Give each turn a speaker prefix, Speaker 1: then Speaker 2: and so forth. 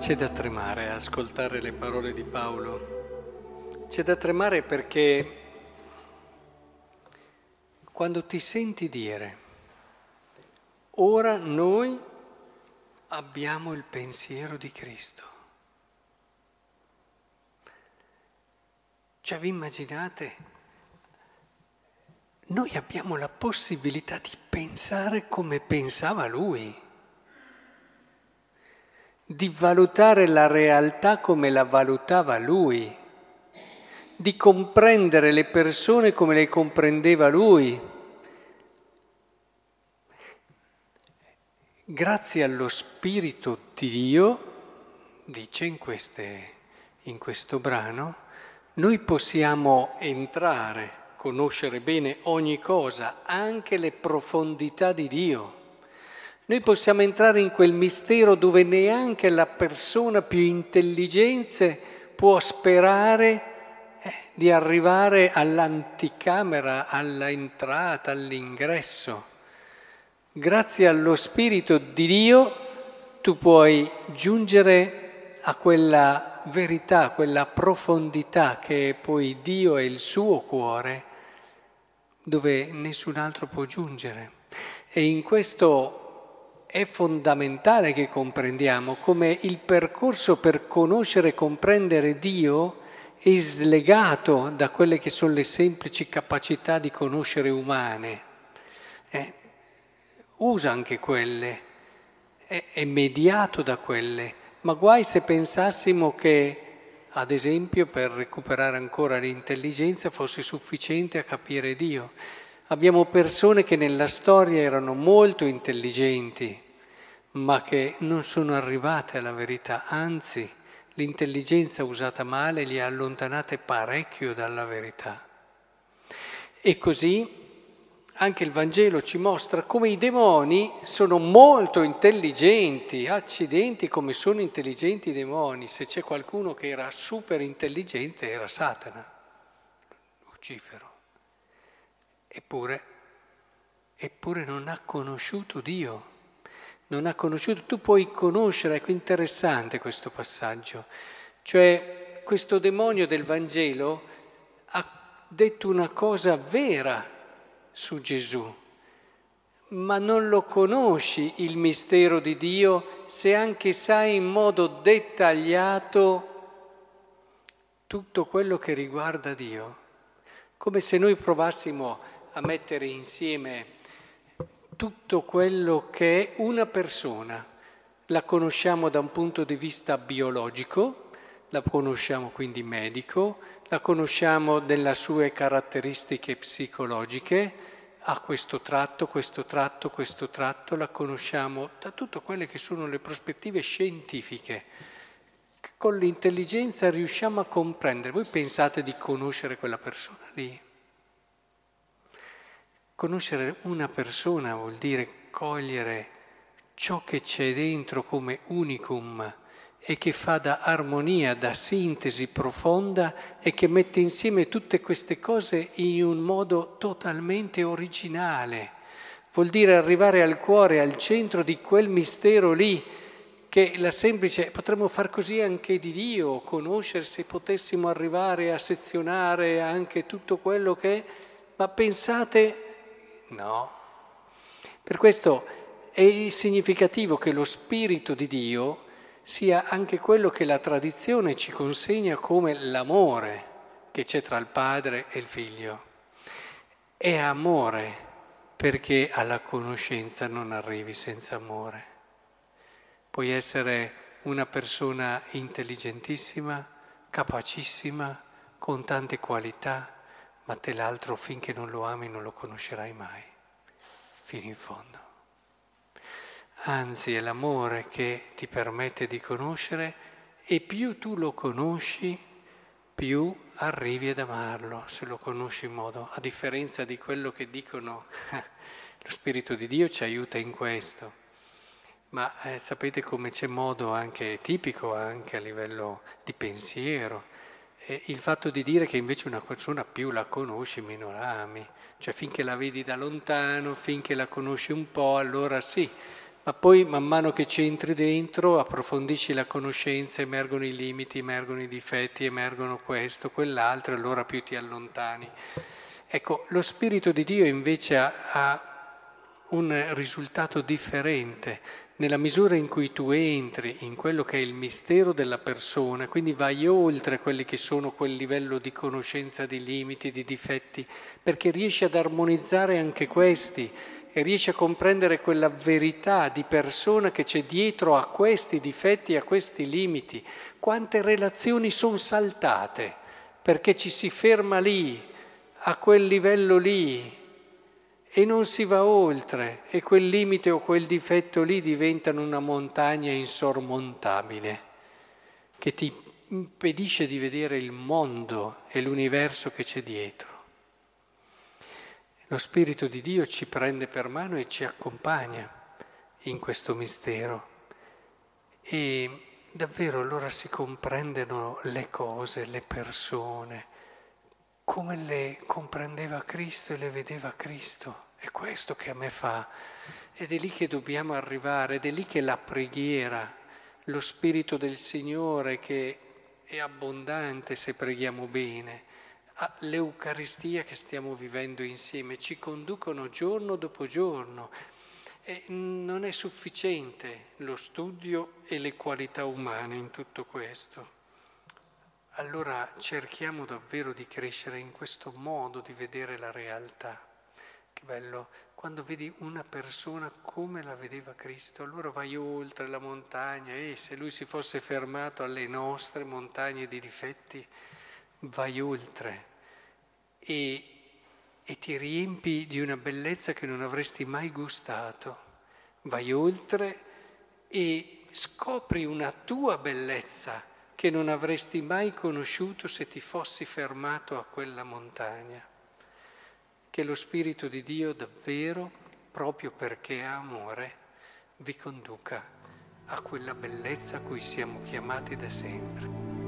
Speaker 1: C'è da tremare a ascoltare le parole di Paolo. C'è da tremare perché quando ti senti dire, ora noi abbiamo il pensiero di Cristo. Cioè vi immaginate? Noi abbiamo la possibilità di pensare come pensava lui di valutare la realtà come la valutava lui, di comprendere le persone come le comprendeva lui. Grazie allo Spirito di Dio, dice in, queste, in questo brano, noi possiamo entrare, conoscere bene ogni cosa, anche le profondità di Dio. Noi possiamo entrare in quel mistero dove neanche la persona più intelligente può sperare eh, di arrivare all'anticamera, all'entrata, all'ingresso. Grazie allo Spirito di Dio tu puoi giungere a quella verità, a quella profondità che è poi Dio e il suo cuore, dove nessun altro può giungere. E in questo è fondamentale che comprendiamo come il percorso per conoscere e comprendere Dio è slegato da quelle che sono le semplici capacità di conoscere umane. Eh, usa anche quelle, è, è mediato da quelle, ma guai se pensassimo che, ad esempio, per recuperare ancora l'intelligenza fosse sufficiente a capire Dio. Abbiamo persone che nella storia erano molto intelligenti, ma che non sono arrivate alla verità, anzi l'intelligenza usata male li ha allontanate parecchio dalla verità. E così anche il Vangelo ci mostra come i demoni sono molto intelligenti, accidenti come sono intelligenti i demoni. Se c'è qualcuno che era super intelligente era Satana, Lucifero. Eppure, eppure non ha conosciuto Dio. Non ha conosciuto, tu puoi conoscere, ecco interessante questo passaggio, cioè questo demonio del Vangelo ha detto una cosa vera su Gesù, ma non lo conosci il mistero di Dio se anche sai in modo dettagliato tutto quello che riguarda Dio, come se noi provassimo a mettere insieme tutto quello che è una persona. La conosciamo da un punto di vista biologico, la conosciamo quindi medico, la conosciamo delle sue caratteristiche psicologiche, ha questo tratto, questo tratto, questo tratto, la conosciamo da tutte quelle che sono le prospettive scientifiche. Con l'intelligenza riusciamo a comprendere. Voi pensate di conoscere quella persona lì? Conoscere una persona vuol dire cogliere ciò che c'è dentro come unicum e che fa da armonia, da sintesi profonda e che mette insieme tutte queste cose in un modo totalmente originale. Vuol dire arrivare al cuore, al centro di quel mistero lì, che la semplice, potremmo far così anche di Dio, conoscere se potessimo arrivare a sezionare anche tutto quello che è, ma pensate No. Per questo è significativo che lo Spirito di Dio sia anche quello che la tradizione ci consegna come l'amore che c'è tra il padre e il figlio. È amore perché alla conoscenza non arrivi senza amore. Puoi essere una persona intelligentissima, capacissima, con tante qualità, ma te l'altro finché non lo ami non lo conoscerai mai, fino in fondo. Anzi è l'amore che ti permette di conoscere e più tu lo conosci, più arrivi ad amarlo, se lo conosci in modo, a differenza di quello che dicono, lo Spirito di Dio ci aiuta in questo. Ma eh, sapete come c'è modo anche tipico, anche a livello di pensiero, e il fatto di dire che invece una persona più la conosci, meno la ami. Cioè finché la vedi da lontano, finché la conosci un po', allora sì, ma poi man mano che ci entri dentro, approfondisci la conoscenza, emergono i limiti, emergono i difetti, emergono questo, quell'altro, allora più ti allontani. Ecco, lo Spirito di Dio invece ha, ha un risultato differente nella misura in cui tu entri in quello che è il mistero della persona, quindi vai oltre quelli che sono quel livello di conoscenza di limiti, di difetti, perché riesci ad armonizzare anche questi e riesci a comprendere quella verità di persona che c'è dietro a questi difetti, a questi limiti. Quante relazioni sono saltate perché ci si ferma lì, a quel livello lì, e non si va oltre e quel limite o quel difetto lì diventano una montagna insormontabile che ti impedisce di vedere il mondo e l'universo che c'è dietro. Lo Spirito di Dio ci prende per mano e ci accompagna in questo mistero e davvero allora si comprendono le cose, le persone, come le comprendeva Cristo e le vedeva Cristo. È questo che a me fa. Ed è lì che dobbiamo arrivare, ed è lì che la preghiera, lo Spirito del Signore che è abbondante se preghiamo bene, l'Eucaristia che stiamo vivendo insieme ci conducono giorno dopo giorno. E non è sufficiente lo studio e le qualità umane in tutto questo allora cerchiamo davvero di crescere in questo modo di vedere la realtà. Che bello, quando vedi una persona come la vedeva Cristo, allora vai oltre la montagna e se lui si fosse fermato alle nostre montagne di difetti, vai oltre e, e ti riempi di una bellezza che non avresti mai gustato. Vai oltre e scopri una tua bellezza che non avresti mai conosciuto se ti fossi fermato a quella montagna. Che lo Spirito di Dio davvero, proprio perché ha amore, vi conduca a quella bellezza a cui siamo chiamati da sempre.